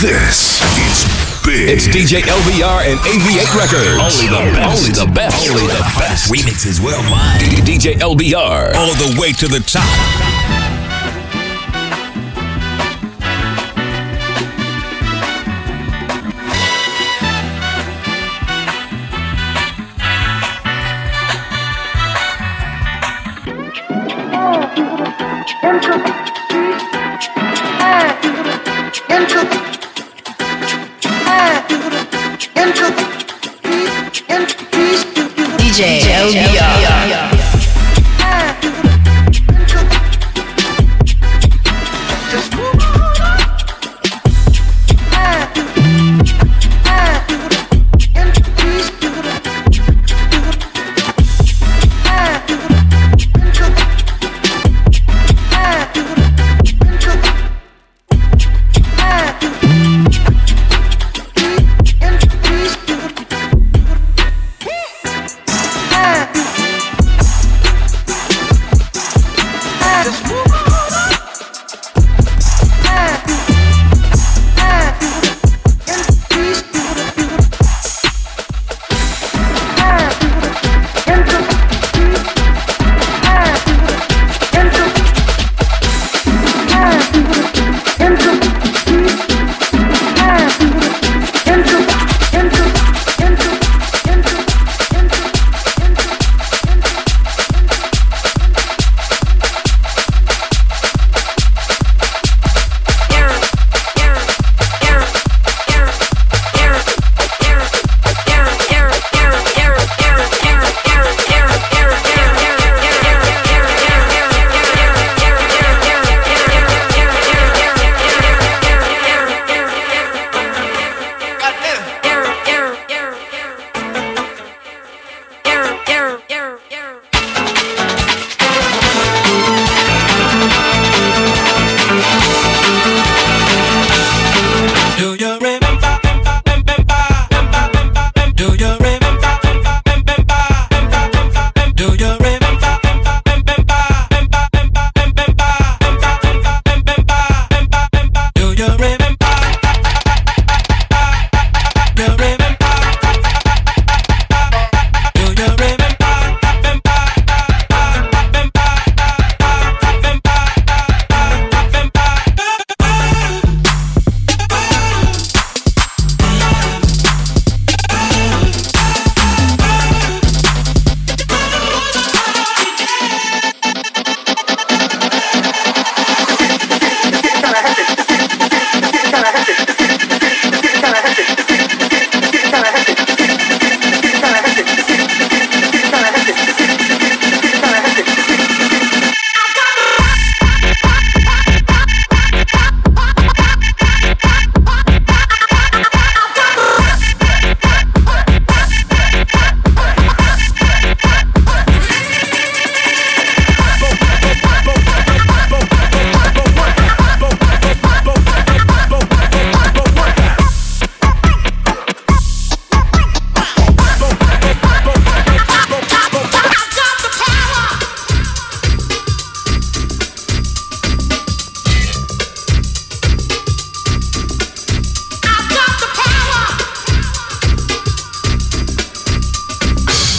This is big. It's DJ LBR and AV8 Records. Only the best. Only the best. Only the best. Remixes worldwide. DJ LBR. All the way to the top.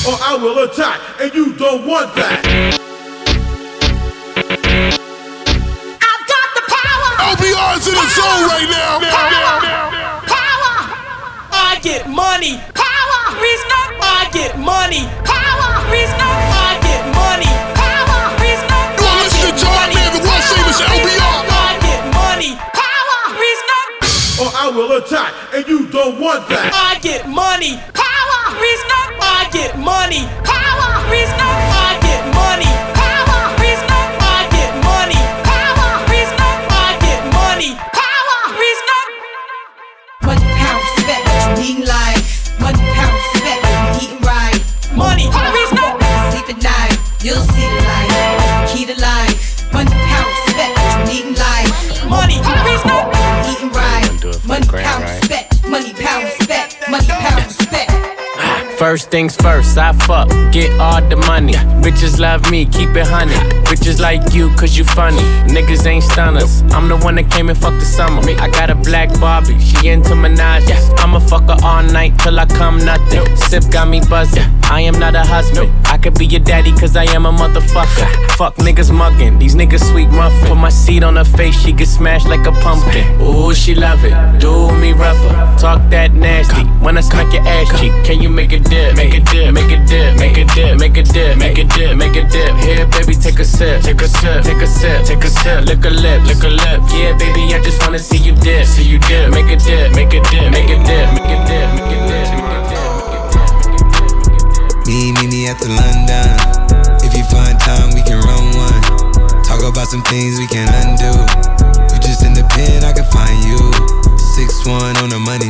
Or I will attack, and you don't want that. LBR's in the zone right now. Power. Power. I get money. Power. Respect. I get money. Power. Respect. I get money. Power. Respect. You are listening to my man, the world famous LBR. I get money. Power. Respect. Or I will attack, and you don't want that. I get money. Power. Respect. I get money. Power. Respect. I get money. Power. Respect. I get money. Power. Respect. I get money. Power. Respect. One pound spec, what you eating like? One pound spec, you eating right? Money. Respect. Sleep at night, you'll see the light. That's the key to life. One pound spec, what you eating like? Money. Respect. Eating right. do it for Money the gram, pound right? spec, money pound spec, money pound spec. First things first, I fuck, get all the money. Bitches love me, keep it honey. Bitches like you, cause you funny. Niggas ain't stunners. I'm the one that came and fucked the summer. I got a black Barbie, she into Minaj. I'ma fuck her all night till I come nothing. Sip got me buzzing. I am not a husband. I could be your daddy, cause I am a motherfucker. Fuck niggas mugging, these niggas sweet muffin. Put my seed on her face, she get smashed like a pumpkin. Ooh, she love it. Do me rougher. Talk that nasty. When I smack your ass cheek, can you make it dip? Make it dip, make it dip, make it dip, make it dip, make it dip, make it dip. Here, baby, take a sip, take a sip, take a sip, take a sip. Lick a lip, lick a lip. Yeah, baby, I just wanna see you dip, see you dip. Make it dip, make it dip, make it dip, make it dip, make dip, dip. Me, me, me at the London. If you find time, we can run one. Talk about some things we can undo. You just in the pen, I can find you. Six one on the money,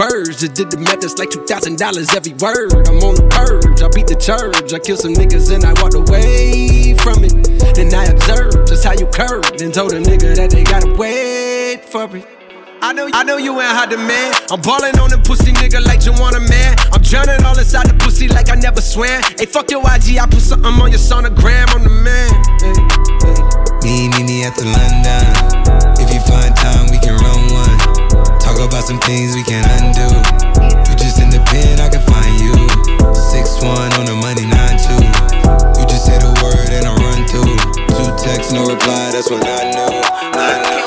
birds. Just did the math, it's like $2,000 every word. I'm on the purge, I beat the church. I kill some niggas and I walked away from it. Then I observed just how you curved and told a nigga that they gotta wait for it. I know, I know you ain't hot to man. I'm ballin' on the pussy nigga like you want a man. I'm drowning all inside the pussy like I never swam. Hey, fuck your IG, I put something on your sonogram. I'm the man. Hey, hey. Me, me, me at the London. If you find time, about some things we can undo. You just in the pen, I can find you. Six one on the money, nine two. You just say the word and I run through. Two texts, no reply. That's when I knew. I knew.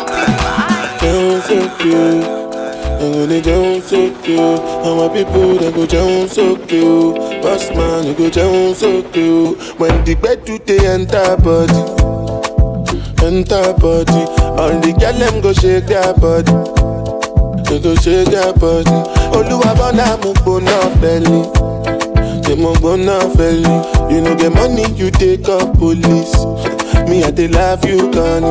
Down so cute, I'm gonna down so cute. And my people they go down so cute. Boss man, you go down so cute. When the bed do they enter body, enter body. All the girl them go shake their body, they go shake their body. Oluwa bona mo gbona belly. Say mo gbona belly. You know get money, you take up police. Me I dey love you, ó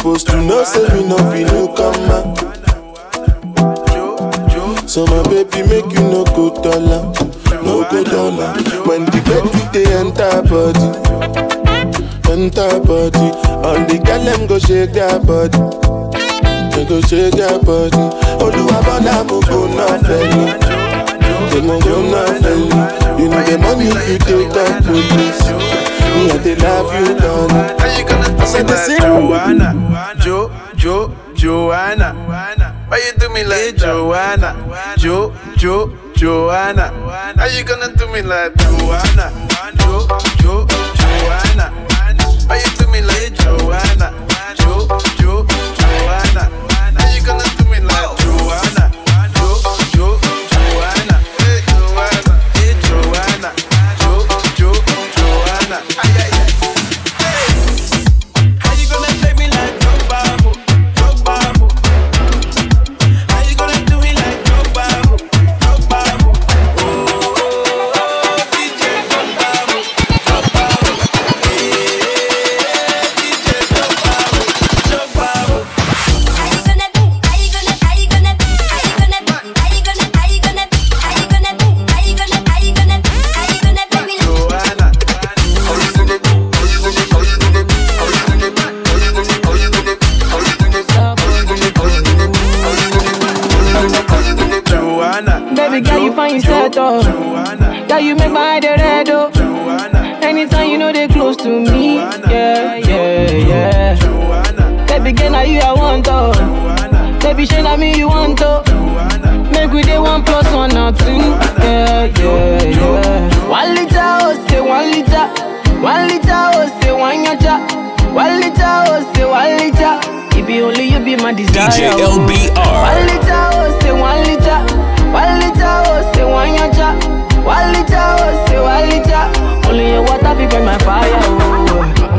Supposed to know say me no be newcomer. So my baby make you no go dollar, no go dollar. When the baby they enter body, enter body. All the girl them go shake their body, they go shake their body. Oluwa bona mo go na feli, they mo go na feli. You know the money you take up police. Me I dey love you, darling. I said the same. Joanna, Jo, Jo, Joanna. Why you do me like Joanna? Jo, Jo, Joanna. How you gonna do me like Joanna? Jo, Jo, Joanna. Why you Baby girl, you find yourself oh. Joanna. Girl, you make my eye red oh. Joanna. Anytime you know they close to me, yeah, yeah, yeah. Baby girl, now you I want oh. Joanna. Baby, shey na me you want oh. Joanna. Make we dey one plus one or two. Yeah, yeah, yeah. One liter, oh, say one liter. One liter, oh, say one yacha. One liter, oh, say one liter. It be only you be my desire. DJ oh. LBR. One liter, oh, say one liter. Liter, oh, say one yacha. One liter, oh, liter. Only your water fi burn my fire. Oh.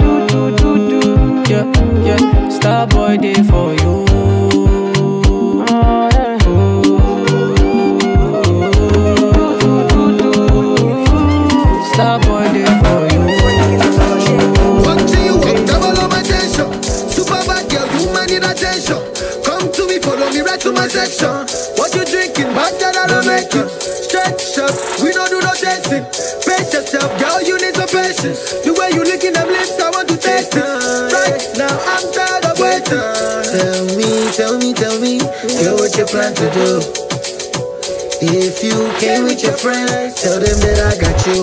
Do, do, do, do. Yeah, yeah. Star boy day for you. My section. What you drinking? Bad girl, I don't make it. Stretch up, we don't do no chasing. Pace yourself, girl, you need some patience. The way you licking them lips, I want to taste it. Right now, I'm tired of waiting. Tell me, tell me, tell me, girl, what you plan to do? If you came with your friends, tell them that I got you.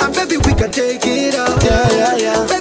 And baby, we can take it up. Yeah, yeah, yeah.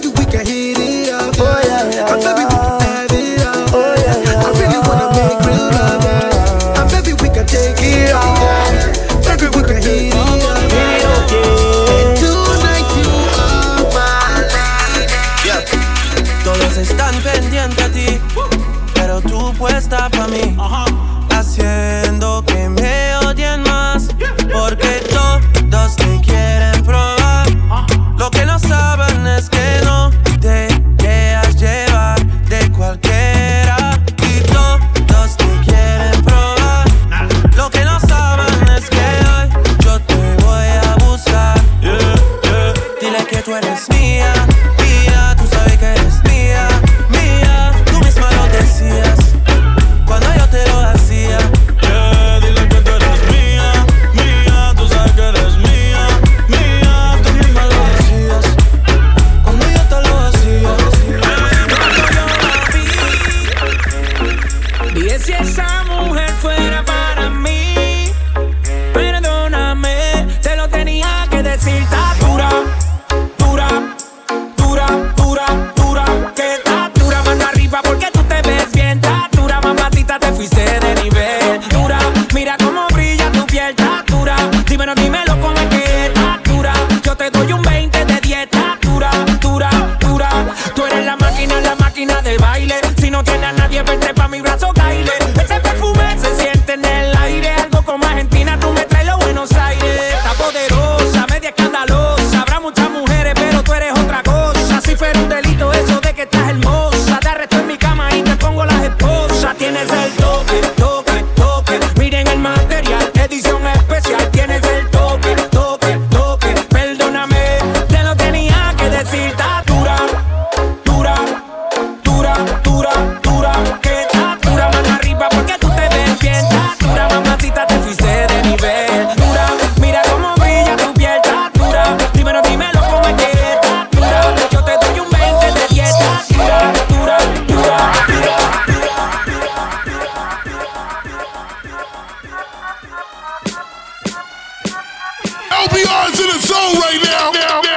be honest in the zone right now. now.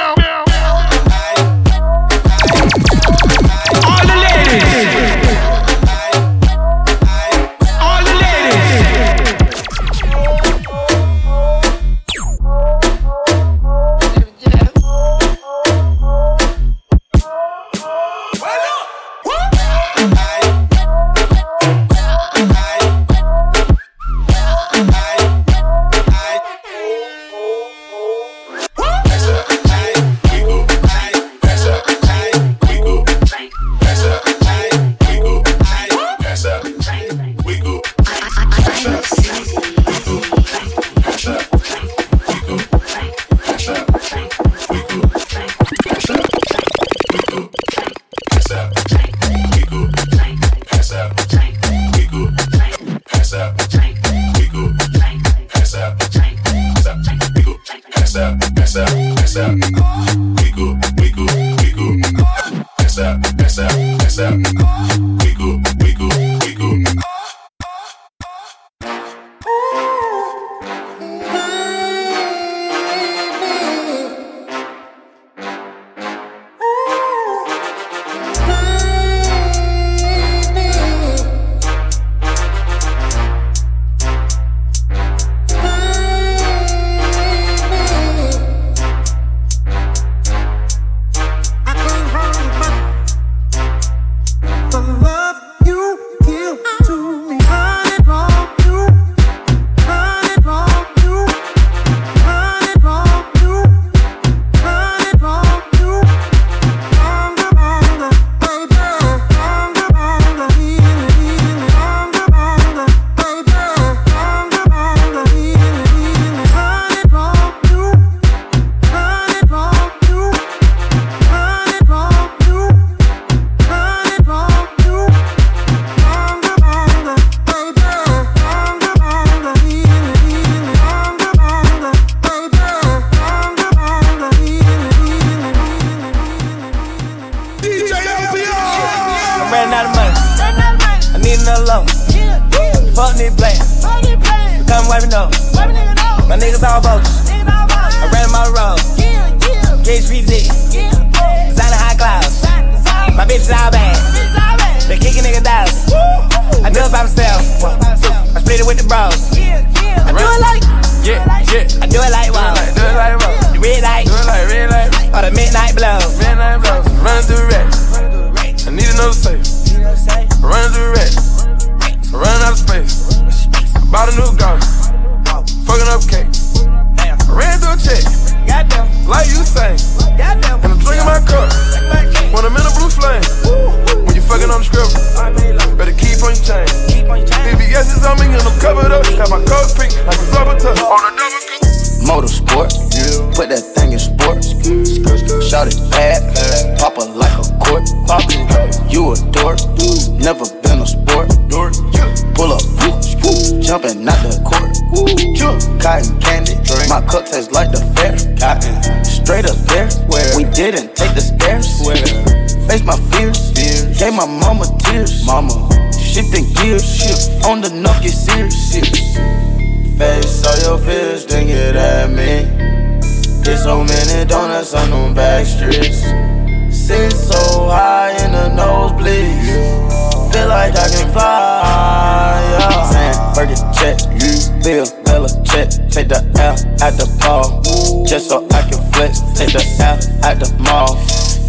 Ball. Just so I can flex. Take the L at the mall.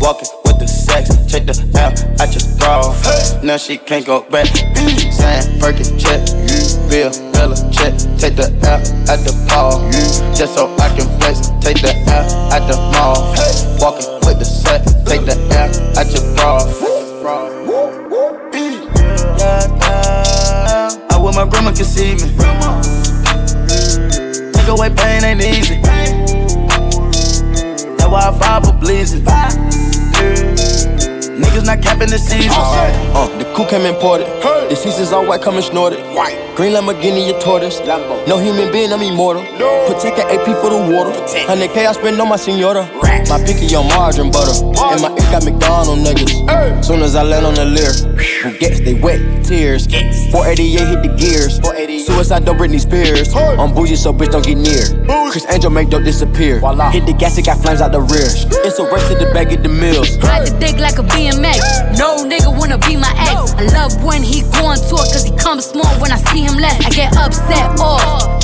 Walking with the sex. Take the L at your bra. Now she can't go back. Saying, Burger check, Bill, Bella check. Take the L at the ball. Just so I can flex. Take the L at the mall. Walking with the sex. Take the L at your bra. I wish my grandma could see me. Take away pain ain't easy. That's why I vibe with blazing. Niggas not capping the season. Uh, the coup came imported. The seasons all white, coming snorted. Green Lamborghini, your tortoise. No human being, I'm immortal. Protect an AP for the water. 100K I spend on my senora. My picky on margarine butter. And my ink got McDonald niggas. Soon as I land on the Lear, who gets they wet tears. 488 hit the gears. Suicide don't Britney Spears. I'm bougie, so bitch don't get near. Criss Angel make dope disappear. Hit the gas, it got flames out the rear. It's a race to the bag, of the mills. Ride the dick like a BMX. No nigga wanna be my ex. I love when he go on tour, cause he comes small when I see him less. I get upset off.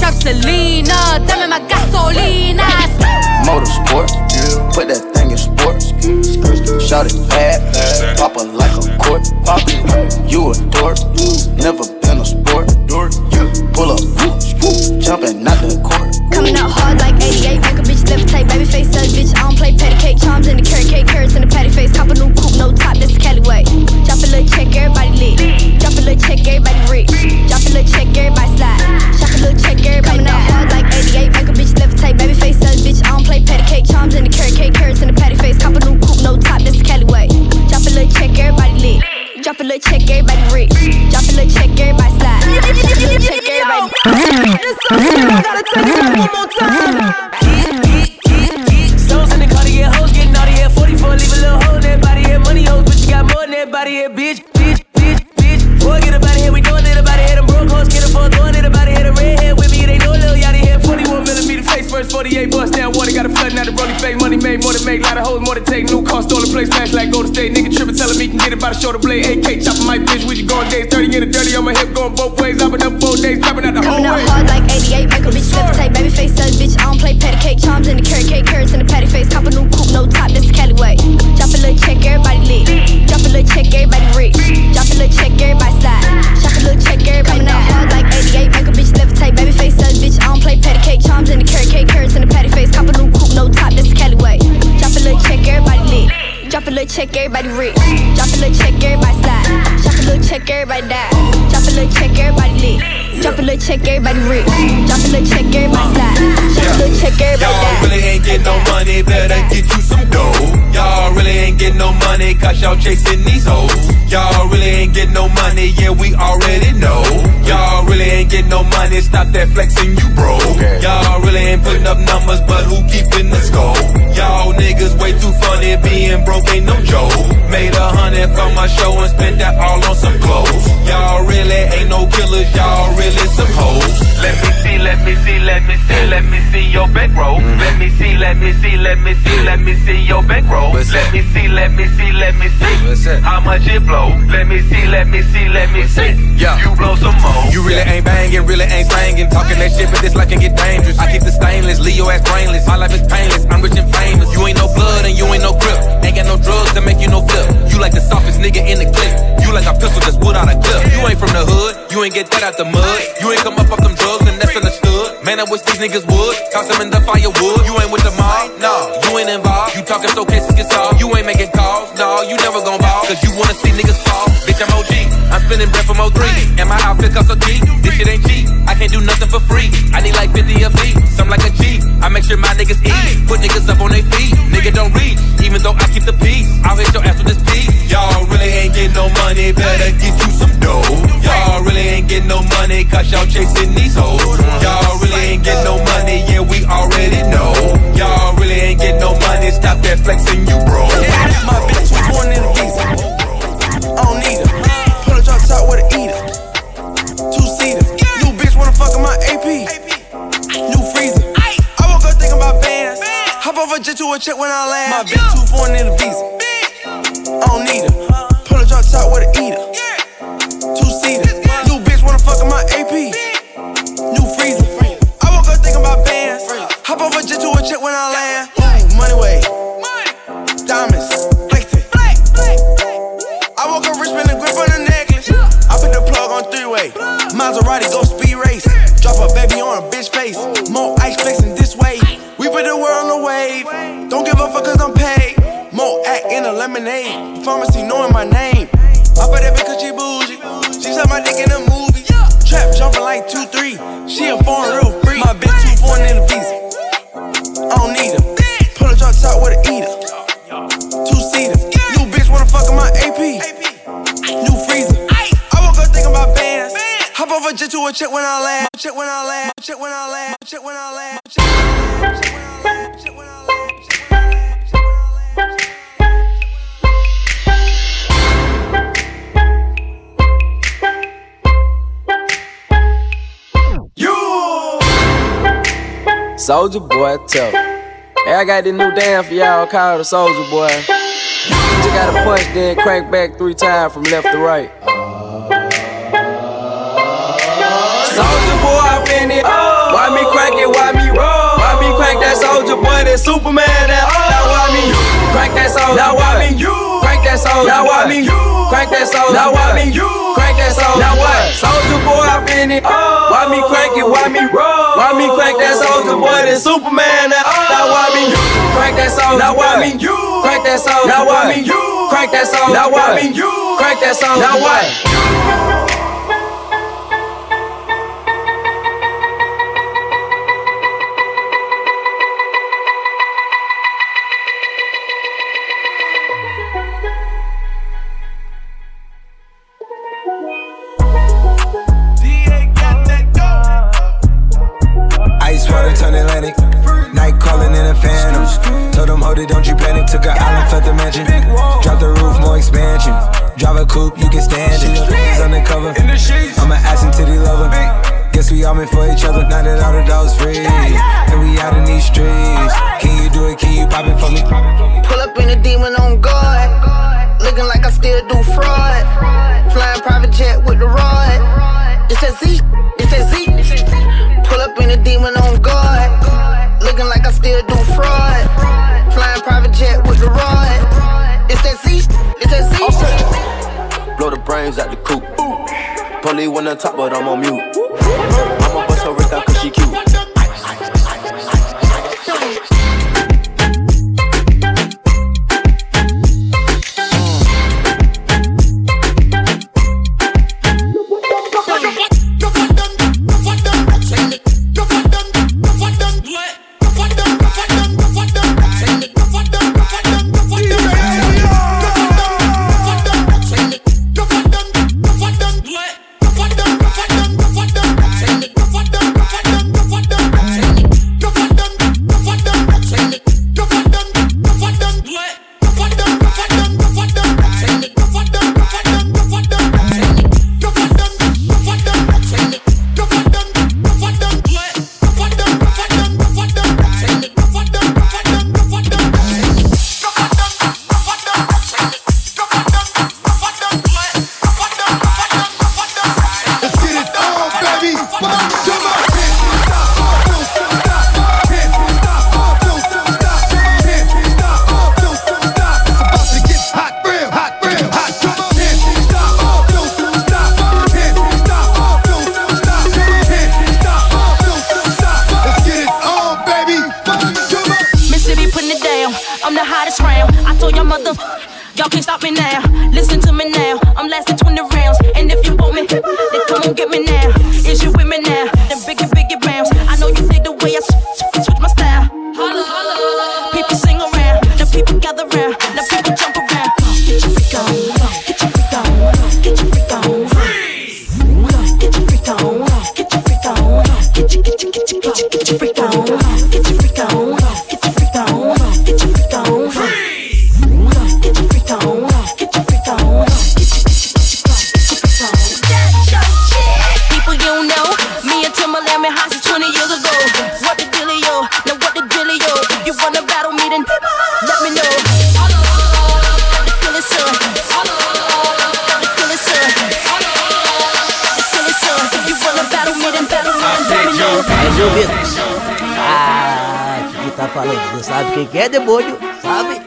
trap Selena. Dame my gasolina. Motorsport, put that thing in sports. Shout it bad, pop it like a court. You a dork, never everybody rich. Drop a little check, everybody slide. Drop a little check, everybody Y'all really ain't getting no money, better get you some dough. Y'all really ain't getting no money, cause y'all chasing these hoes. Y'all really ain't getting no money, yeah, we already know. Y'all really ain't getting no money, stop that flexing, you bro. Y'all really ain't putting up numbers, but who keeping the score? Y'all niggas way too funny, being broke ain't no joke. Made a hundred from my show and spent that all on some clothes. Y'all really ain't no killers, y'all really some hoes. Let me see, let me see, let me see, let me see your bankroll. Let me see, let me see, let me see, let me see your bankroll. Let me see, let me see, let me see how much it blow. Let me see, let me see, let me see. Yeah. You blow some more. You really ain't banging, really ain't singing. Talking that shit, but this life can get dangerous. I keep the stainless, Leo ass brainless. My life is painless, I'm rich and famous. You ain't no blood and you ain't no grip. Ain't got no drugs to make you no flip. You like the softest nigga in the clip. You like a pistol that's wood out a clip. You ain't from the hood, you ain't get that out the mud. You ain't come up off them drugs and that's understood. Man, I wish these niggas would. Toss them in the firewood. You ain't with the mob, no. You ain't involved. You talking so cases get solved. You ain't making calls, no. You never gon' ball. Cause you wanna see niggas fall. Bitch, I'm OG. I'm spinning bread from 03. And my outfit cost so cheap. This shit ain't cheap. I can't do nothing for free. I need like 50 of feet. Some like a G. I make sure my niggas eat. Put niggas up on their feet. Nigga don't reach. Even though I keep the peace. I'll hit your ass with this piece. Y'all really ain't getting no money, better get you some dough. Y'all really ain't getting no money, cause y'all chasing these hoes. Y'all really ain't getting no money, yeah, we already know. Y'all really ain't getting no money, stop that flexing, you bro. My bitch was born in a a jet to a check when I land. My bitch too foreign in a visa. I don't need her. Pull a drop top with a eater. Two seaters. New bitch wanna fuck in my AP. New freezer. I woke up thinking about bands. Hop off a jet to a check when I land. Ooh, money way. Diamonds. I woke up rich, spin the grip on the necklace. I put the plug on three way. Maserati go speed race. Drop a baby on a bitch face. More ice flexing this way. We put the world the. Cause I'm paid. More act in a lemonade. Pharmacy knowing my name. I put that bitch she bougie. She said my dick in a movie. Trap jumping like 2-3. She a foreign real free. My bitch too foreign in a visa. I don't need her. Pull a drop top with a eater. Two seaters. New bitch wanna fuck in my AP. New freezer. I woke up thinking about bands. Hop a jet to a check when I land. Check when I land. Check when I land. Check when I land. Check when I land. Check when I land. Soldier boy, tell. Hey, I got this new dance for y'all called the Soldier Boy. You just gotta punch, then crank back three times from left to right. Soldier boy, I been it. Why me crank it? Why me roll? Why me crank that soldier boy? That Superman? That now why me crank that soldier? Now why me crank that soldier? Now why me crank that soldier? Now why me crank that soldier? Now what? Soldier boy, I been it. Oh. Why me crank it? Why me roll? Why me crank that soldier boy? That Superman? That now why me crank that soldier? Now why me crank that soldier? Now why me crank that soldier? Now why me crank that soldier? Now what? Atlantic. Night calling in a phantom. Told them, hold it, don't you panic. Took an island, felt the mansion. Drop the roof, more expansion. Drive a coupe, you can stand it. He's undercover. I'm an ass and titty lover. Guess we all meant for each other. Now that all the dogs free. And we out in these streets. Can you do it? Can you pop it for me? Pull up in a demon on guard. Looking like I still do fraud. Flying private jet with the rod. It's that Z. It's that Z. Pull up in a demon on guard. Looking like I still do fraud. Flying private jet with the rod. It's that Z. It's that Z. Blow the brains out the coop. Polly one on top, but I'm on mute. I'ma bust her Rick out cause she cute. Y'all can't stop me now. Listen to me now. I'm lasting 20 rounds. And if you want me, then come on get me now. Is you with me now? Then biggie, biggie bounce. I know you dig the way I é demônio? Sabe?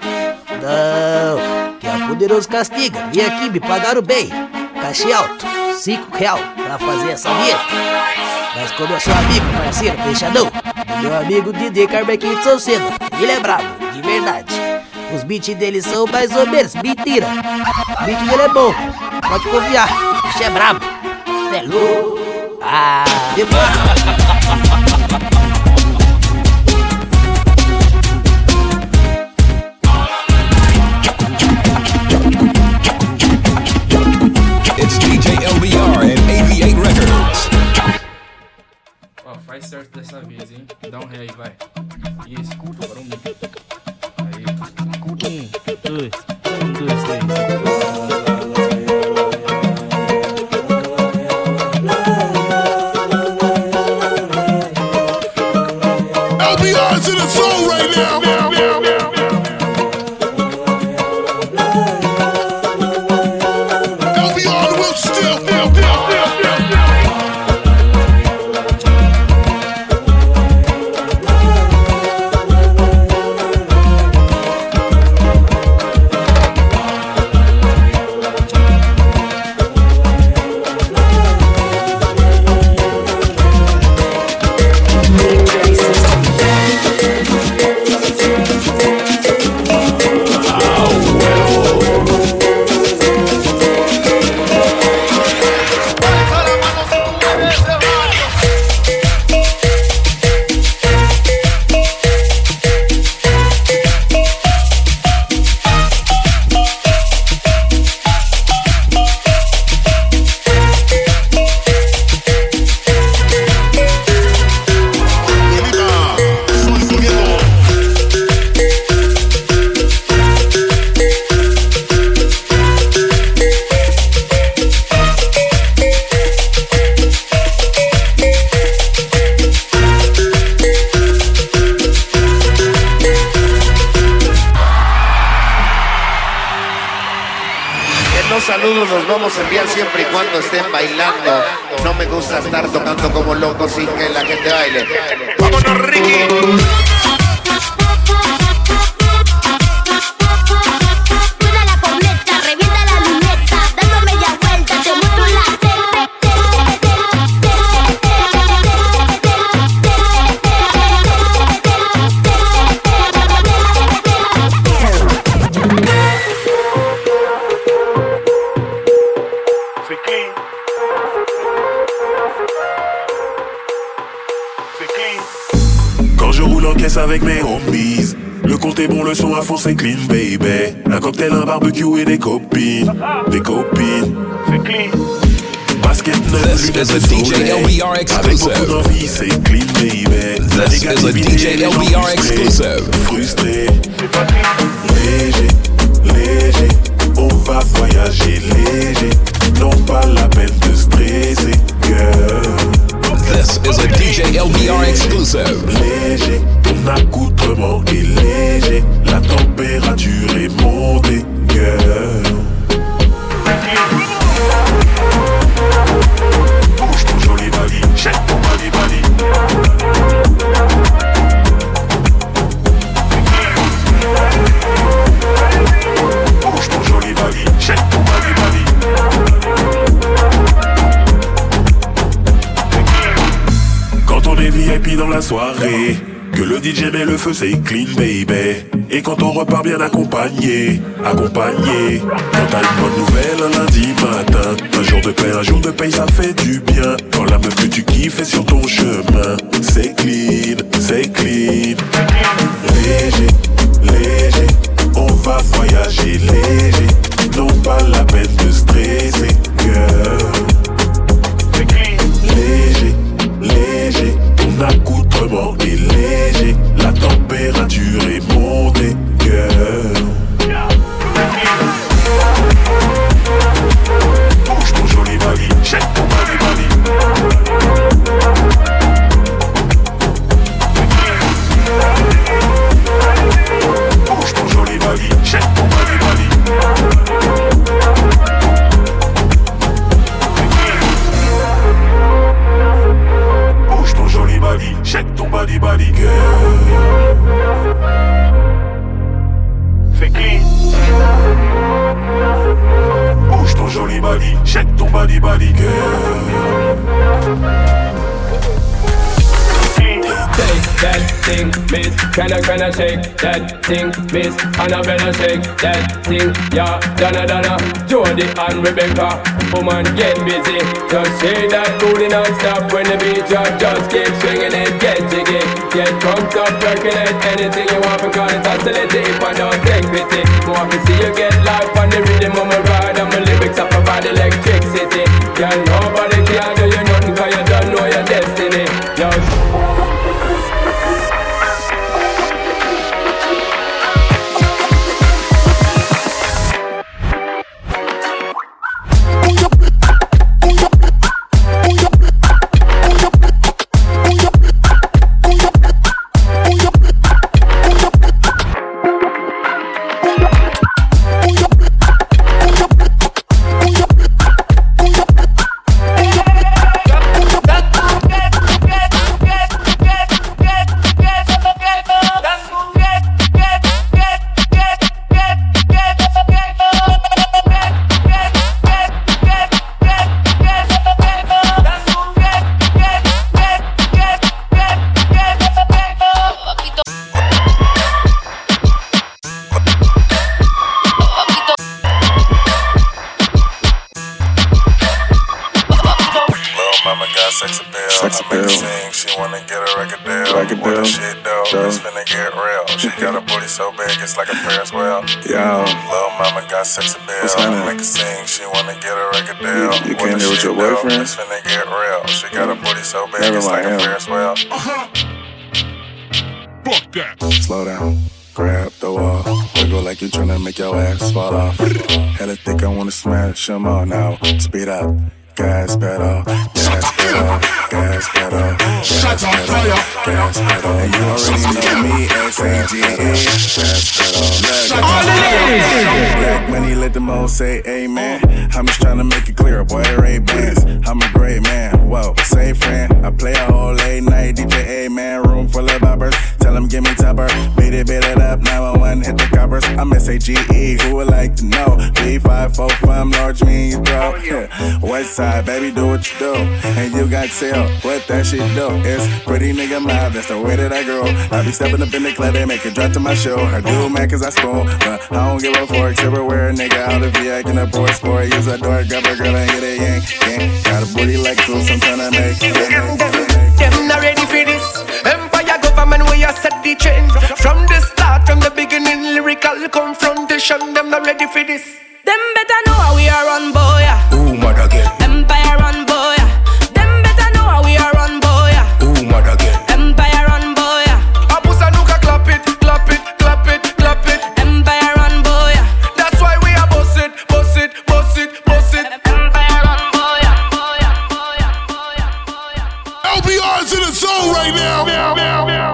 Não. Que é poderoso castiga. Vim aqui, me pagaram bem. Cachê alto. Cinco real pra fazer essa vinheta. Mas como eu sou amigo, parceiro, fechadão. Meu amigo Didi Carbequinho de Cedo. Ele é brabo, de verdade. Os beats dele são mais ou menos mentira. O beat dele é bom. Pode confiar. O bicho é brabo. É louco. Ah, demora. Um, son à fond c'est clean baby. Un cocktail, un barbecue et des copines. Des copines. C'est clean. Basket neuf, This lunettes is a de DJ soleil. LBR Avec exclusive. beaucoup d'envie, c'est clean baby. La négativité, DJ les gens LBR frustrés, exclusive. Frustrés. Léger, léger On va voyager léger Non pas la peine de stresser Girl. This is a DJ LBR exclusive. léger, ton accoutrement est léger, la température est montée, girl. Bouge ton joli bali, jette ton joli bali, jette ton bali bali. Quand on est VIP dans la soirée. Que le DJ met le feu, c'est clean, baby. Et quand on repart bien accompagné, accompagné. Quand t'as une bonne nouvelle un lundi matin, un jour de paix, un jour de paix, ça fait du bien. Quand la meuf que tu kiffes est sur ton chemin, c'est clean, c'est clean. Léger, léger, on va voyager léger. Non pas la peine de stresser, girl. Léger, léger, ton accoutrement est léger. La température est montée, girl. Shake that thing, miss? Annabella shake that thing, yeah. Donna, Donna, Jody and Rebecca. Woman, get busy. Just shake that booty non-stop when the beat drop. Just keep swinging it, get jiggy. Get drunk up, percolate anything you want because it's hostility. If I don't take pity, want to see you get life on the rhythm of my ride and my lyrics up provide electricity. Girl, nobody can do sex appeal. Sex I make sing, she wanna get a record deal. Record When the deal. shit dope, Dope. it's finna get real. She got a booty so big, it's like a Ferris wheel. Yo. Lil' mama got sex appeal. What's I happening? make her sing, she wanna get a record deal. You- you When came the there with shit your dope, boyfriend? It's finna get real. She got a booty so big, Never it's like mind a him. Ferris wheel. Uh-huh. Fuck that. Slow down, grab the wall. Wiggle like you tryna make your ass fall off. Hella thick, I wanna smash them all now. Speed up, gas pedal, gas pedal, gas pedal, gas pedal, gas pedal. And you already know me, S-A-G-E, gas pedal. All the ladies. Black money, let them all say amen. I'm just tryna make it clear, boy, Ray Bans. I'm a great man, whoa, say friend. I play a whole late night DJ, man, room full of boppers. Tell them give me topper, beat it, beat it up, 911, hit the coppers. I'm S-A-G-E, who would like to know? B545, from large me in your throat. Oh, West side, baby, do what you do. And you got tell what that shit do. It's pretty nigga mouth, that's the way that I grow. I be stepping up in the club, they make it drop to my show. I do man, cause I spoon, but I don't give a fork. Silverware, nigga, out of VI, in a board sport. Use a door, grab a girl and get a yank, yank. Got a booty like cruise, I'm tryna make. Them not ready for this. Empire government where you set the trend. From the start, from the beginning, lyrical confrontation. Them not ready for this. Them better know how we are run, boy. yeah. Ooh, mother again. Empire run, boy. Them better know how we are run, boy. yeah. Ooh, mother again. Empire run, boy. yeah. Abusa nuka clap it, clap it, clap it, clap it. Empire run, boy. That's why we are boss it, boss it, boss it, boss it. Empire run, boy. LBR's in the zone right now.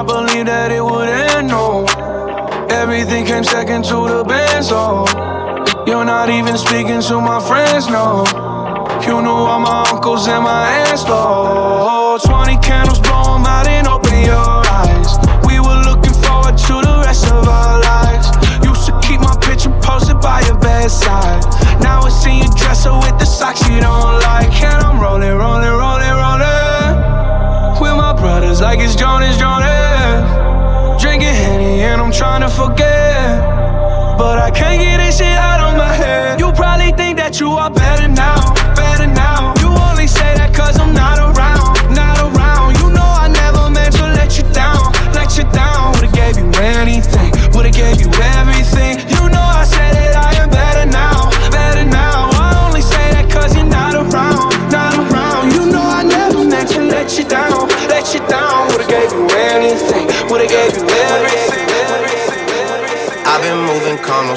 not believe that it would end, no. Everything came second to the band, so you're not even speaking to my friends, no. You knew all my uncles and my aunts, though. 20 candles, blow 'em out and open your eyes. We were looking forward to the rest of our lives. Used to keep my picture posted by your bedside. Now I see you dresser with the socks you don't like. And I'm rolling, rolling, rolling, rolling. With my brothers like it's Jonas, Jonas. Drinking Henny and I'm trying to forget. But I can't get this shit out of my head. You probably think that you are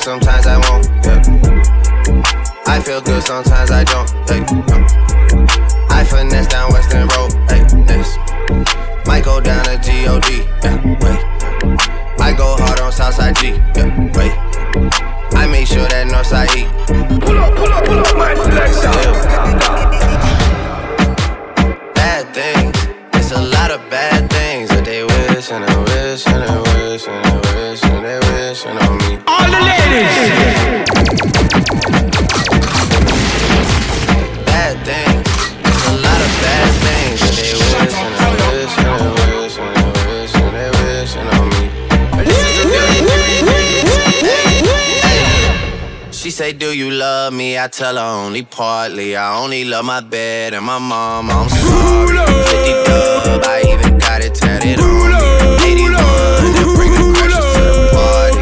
Sometimes I won't. Yeah. I feel good, sometimes I don't. Hey, no. I finesse down Weston Road. Hey, next. Might go down to God. Yeah, wait. I go hard on Southside G. Yeah, wait. Say, Do you love me? I tell her only partly. I only love my bed and my mom. I'm sorry. 50 dub, I even got it tatted on me. 81, then bring the crashers to the party.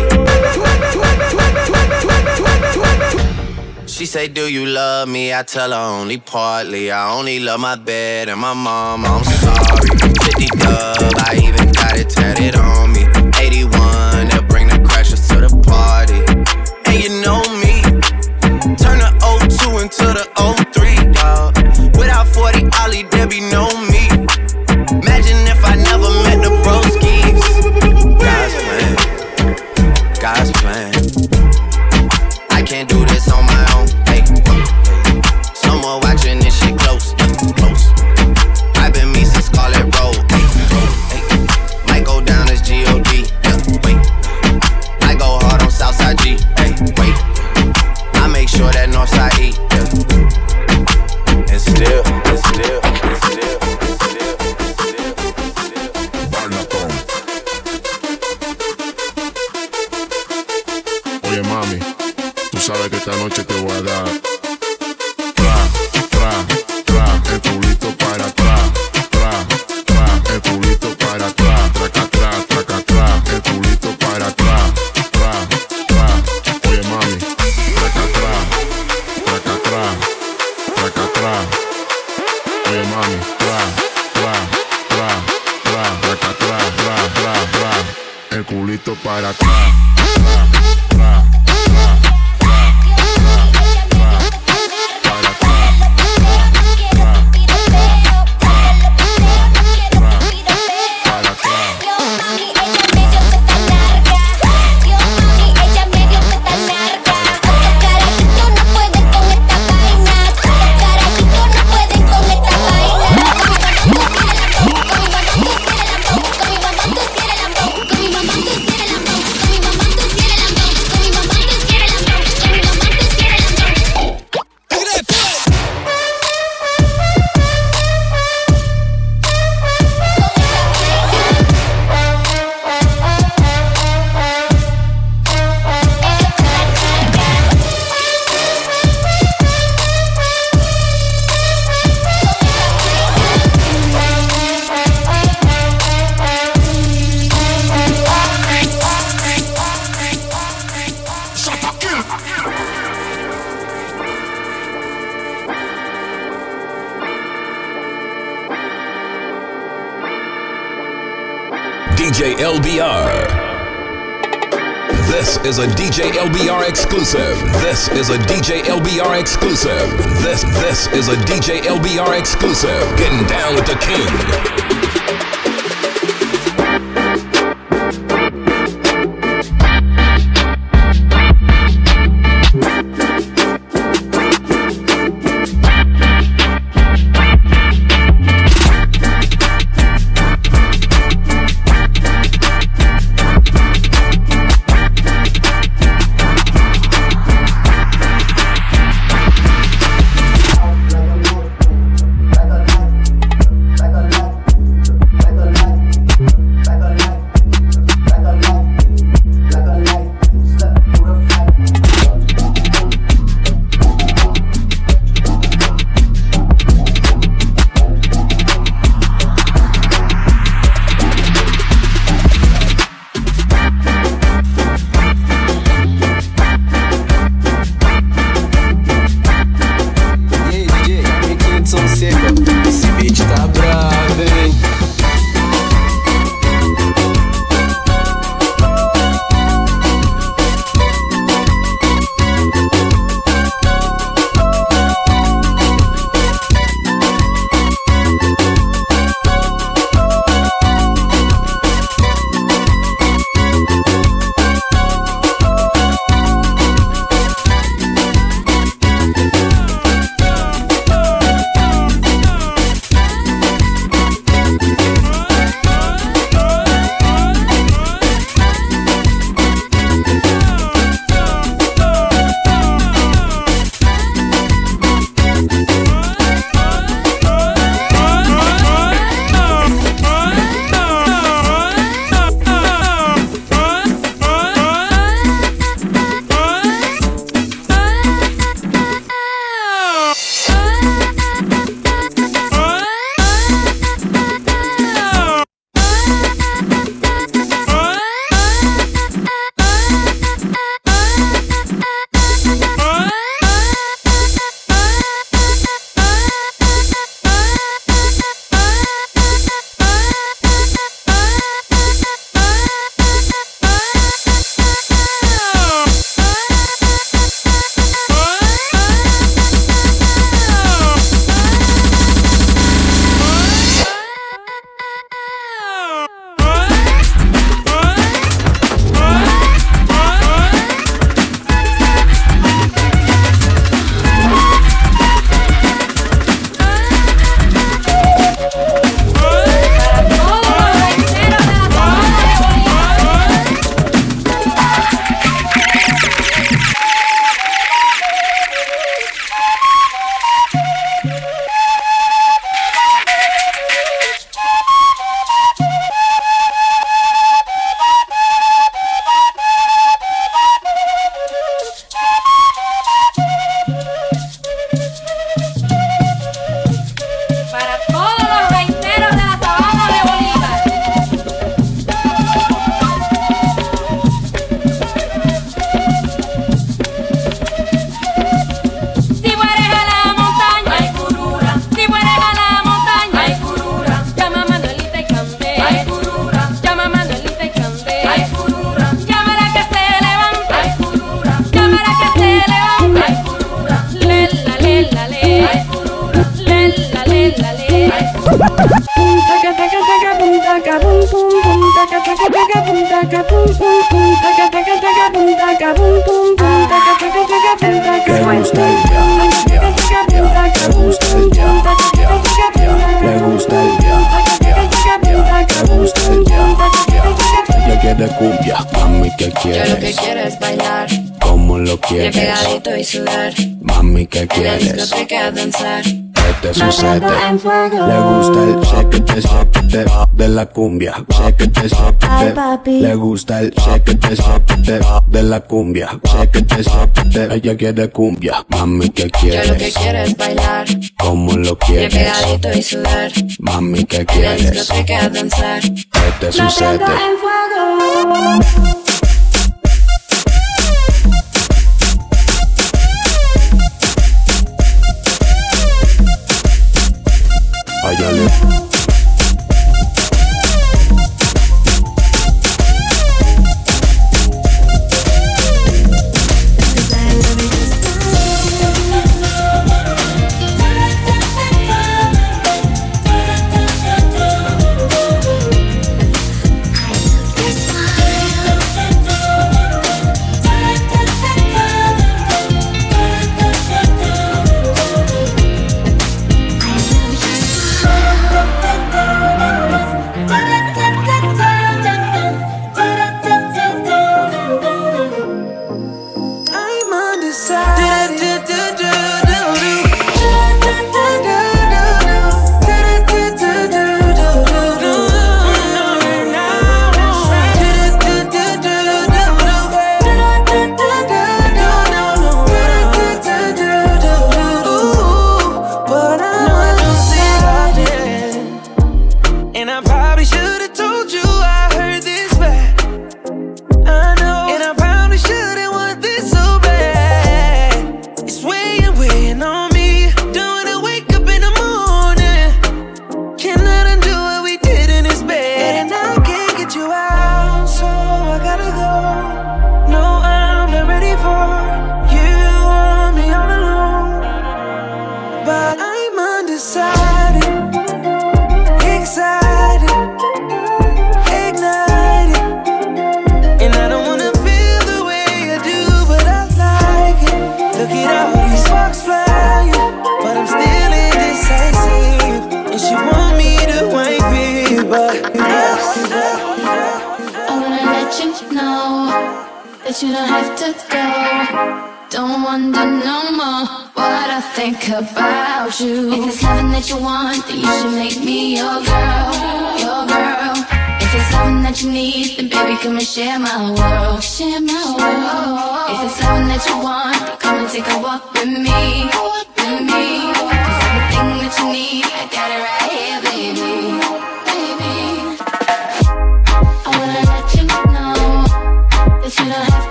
She say, Do you love me? I tell her only partly. I only love my bed and my mom. I'm sorry. 50 dub, I even got it tatted on me. 02 into the 03, dawg. Without 40 Ollie, there be no DJ LBR. This is a DJ LBR exclusive. This is a DJ LBR exclusive. This this is a DJ LBR exclusive. Getting down with the king. Quieres? y sudar. Mami, ¿qué En la quieres? discoteca danzar. ¿Qué te sucede? Le gusta el shake shake de la cumbia. Shake shake. Le gusta el shake shake de la cumbia. Shake shake. Ella quiere cumbia. Mami, ¿qué Yo lo que quieres? quiero es bailar, ¿Cómo lo bien quieres? pegadito y sudar. Mami, ¿qué En la quieres? discoteca danzar. ¿Qué te sucede? Ayale.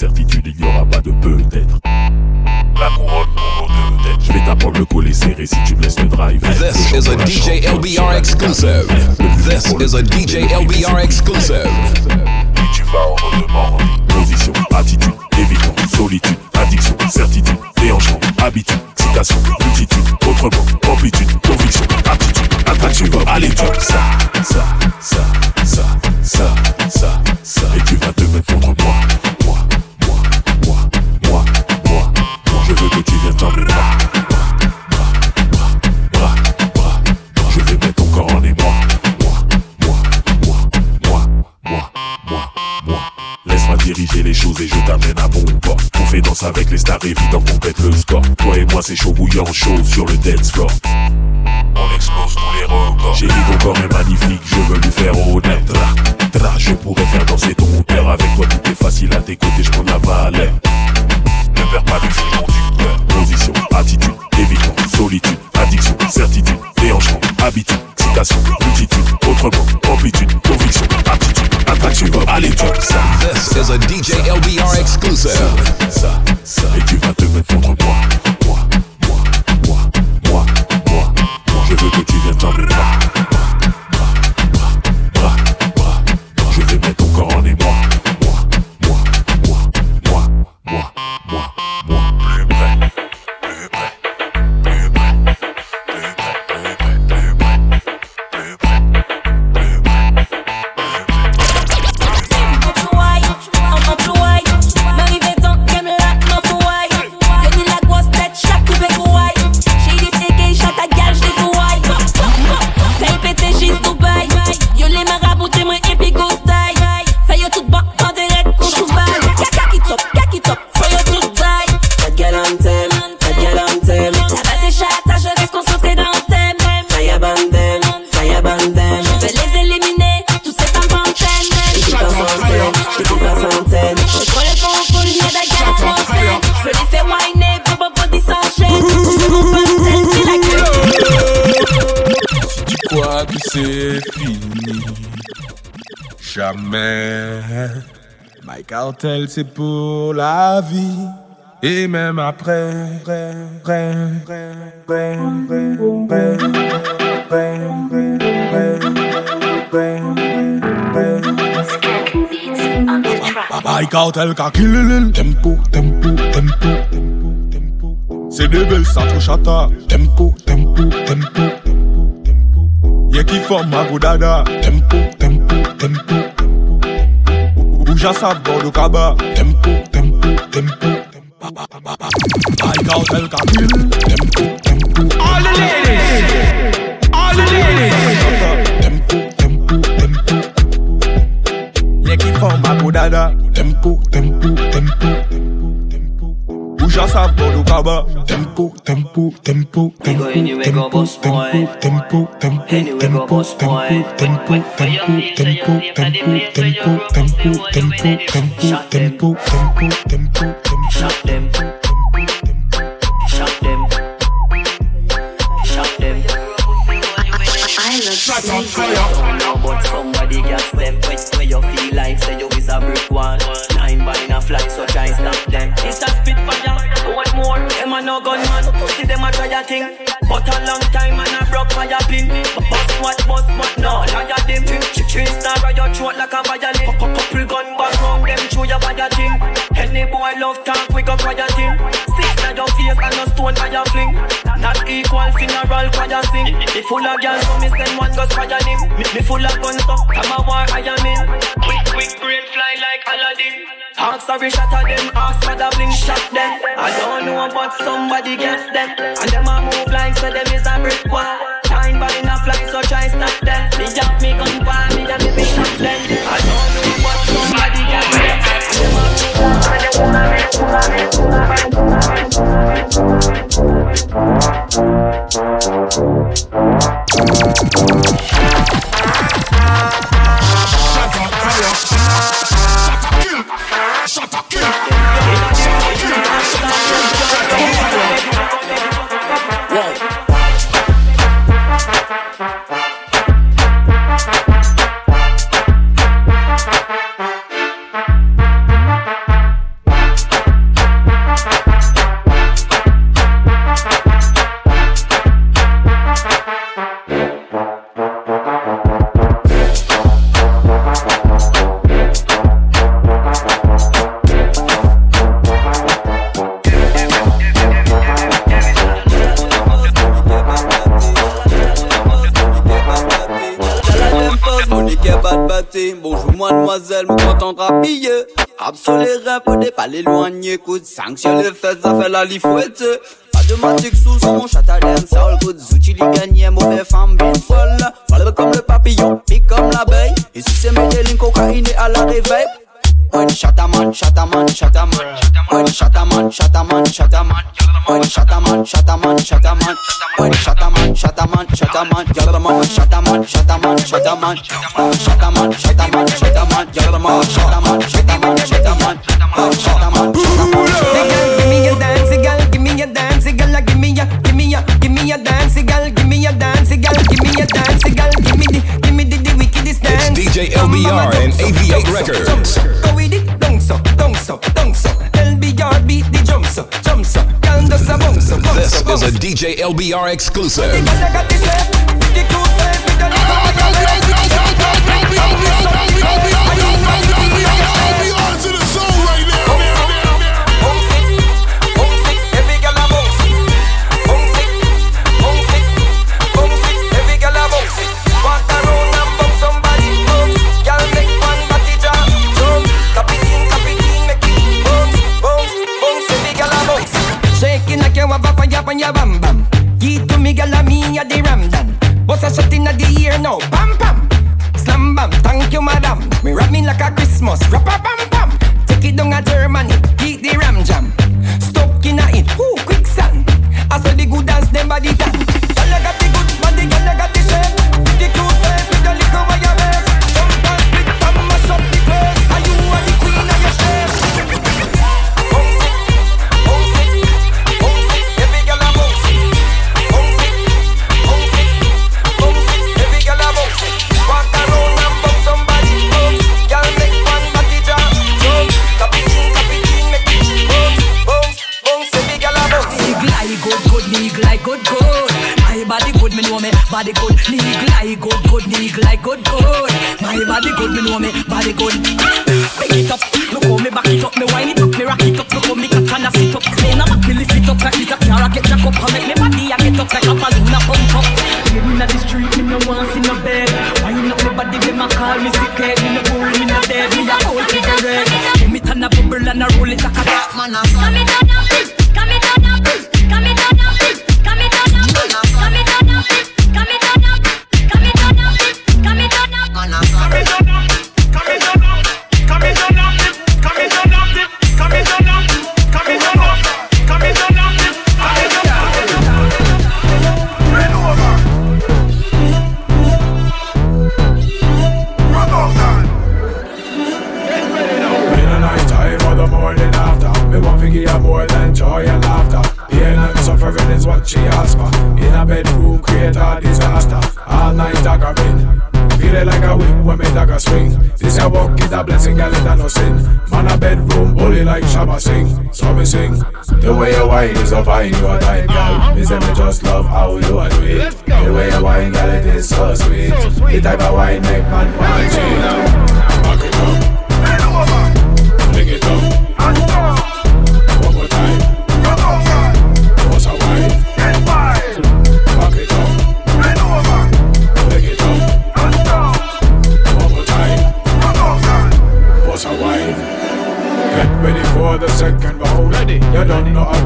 certitude, il n'y aura pas de peut-être. La couronne pour nos deux têtes. Je vais t'apprendre le collet serré si tu me laisses le drive. This is a DJ LBR exclusive. This is a DJ LBR exclusive. Puis tu vas en redemander. Position, attitude, évitant, solitude, addiction, certitude, déhanchement, habitude, citation, multitude, autrement, amplitude, conviction, attitude, attraction, allez, ça, ça, ça. avec les stars évident qu'on pète le score. Toi et moi, c'est chaud bouillant, chaud sur le dance floor. On explose tous les records. J'ai dit ton corps est magnifique, je veux lui faire honneur. Tra, tra, je pourrais faire danser ton cœur. Avec toi, tout est facile à tes côtés, je prends la valeur. Ne perds pas le filon du. Position, attitude, évitement, solitude, addiction, certitude, déhanchement, habitude, citation, multitude, autrement, amplitude, tu vas aller drop ça. This is a DJ LBR exclusive. Ça, ça, ça, et tu vas te mettre contre moi. c'est pour la vie. Et même après, après, après, après, après, après, après, après, Bye cartel kakililil Tempo, tempo, tempo. C'est des belles ça touche à ta Tempo, tempo, tempo. Y'a qui forme ma godada. Tempo, já sabe bom do caba Tempo, tempo, tempo. Ai, cautela, cabelo Tempo Tempo, tempo, tempo Tempo, tempo, tempo Tempo, tempo, tempo Tempo, tempo, tempo Tempo, tempo, tempo Tempo, tempo, tempo Tempo, tempo, tempo Tempo, Shot them. Shot them. Shot them. Shut up, fire. Now but somebody gas them Where, where you feel like say you is a brick wall Nine by a fly so try stop them It's a spitfire, what a no gunman, see them a try a thing But a long time and a broke fire pin. Bust what, bust what, no, liar them. Three star on your throat like a violin. A Couple gun bang round them through your fire thing. Any boy love talk, we go fire thing. Six na your face and no stone by your fling. Not equal funeral choir sing. Me full of girls so me send one go fire him Me, full of guns so come a war I am in. Quick, quick brain fly like Aladdin. Ask sorry shot at them, ask for the bling shot them. I don't know but somebody gets them. And them a move like so them is a brick wall. Time by in a fly so try stop them. Me jump me gun pan me them me shot them. I don't know but somebody gets them. And them move Monique mademoiselle, me contente habillée Rap sur pas l'éloigner, coup de 5 sur les fesses, ça fait la lifouette Pas de matic sous sur mon châtelaine, sale coup de zouti, les gagnés, mauvais femme bien folle. Voilà comme le papillon, pique comme l'abeille. Et si c'est Medellin, cocaïne à la réveil When shataman, shataman, shataman When shataman, shataman, shataman When shataman, shataman, shataman When shataman, shataman, shataman Yalama, shataman, shataman, shataman Shataman, shataman, shataman Yalama, shataman, shataman, shataman Shataman, Give me a dance, girl. Give me a dance, girl. Give me a, give me a, give me a dance, girl. Give me a dance, DJ LBR and AV8 Records. Go with it. LBR beat the a This is a DJ LBR exclusive. Have a fire on bam bam. Give to me, girl, me a the Ramdan. Bust a shot inna the ear now, bam bam. Slam bam, thank you, madam. Me rap me like a Christmas, rap a bam bam. Take it down a Germany, keep the ram jam. Stuck inna it, whoo, quicksand. I saw the good dance, them body tan.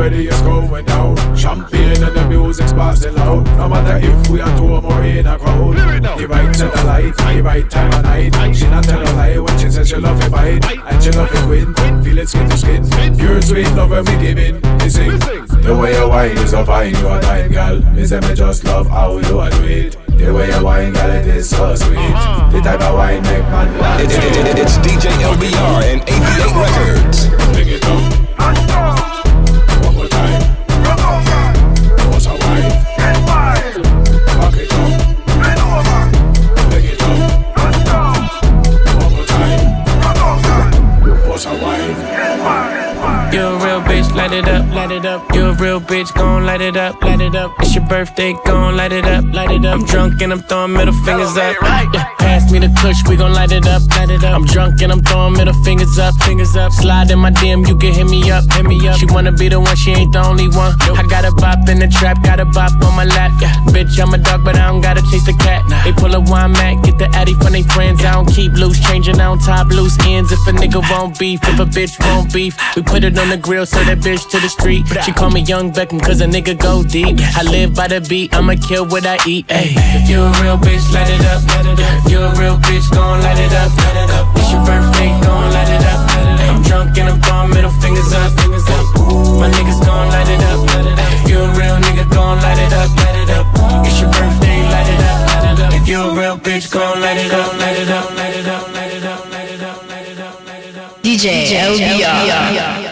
Already it's going down. Champagne and the music's passing loud. No matter if we are two or in a crowd. The right to the light, the right time of night. She not tell a lie when she says she love it bite. And she love it win. Feel it skin to skin. Pure sweet love when we give in. We sing. The way you wine is so fine, you a time, girl. Me say me just love how you a do it. The way you wine, girl, it is so sweet. The type of wine make man want It- it- it- it- It's DJ LBR and 88 Records. Bring it up. Real bitch, gon' light it up, light it up. It's your birthday, gon' light it up, light it up. I'm drunk and I'm throwing middle fingers up. Yeah, me the kush, we gon' light it up, light it up. I'm drunk and I'm throwing middle fingers up, fingers up. Slide in my DM, you can hit me up, hit me up. She wanna be the one, she ain't the only one. I got a bop in the trap, got a bop on my lap. Yeah, bitch, I'm a dog, but I don't gotta chase the cat. They pull a wine mat, get the addy from they friends. I don't keep loose, changing, I don't top loose ends. If a nigga won't beef, if a bitch won't beef, we put it on the grill, so that bitch to the street. She call me Young Beckham, cause a nigga go deep. I live by the beat, I'ma kill what I eat. Ay. If you a real bitch, light it up. If you a real bitch, gon' light it up. It's your birthday, gon' light it up. I'm drunk and I'm throwing middle fingers up. Fingers up. My niggas gon' light it up. If you a real nigga, gon' light it up. Light it up. It's your birthday, light it up. If you a real bitch, gon' light it up. Light it up. Light it up. Light it up. Light it up. Light it up. Light it up. DJ LBR.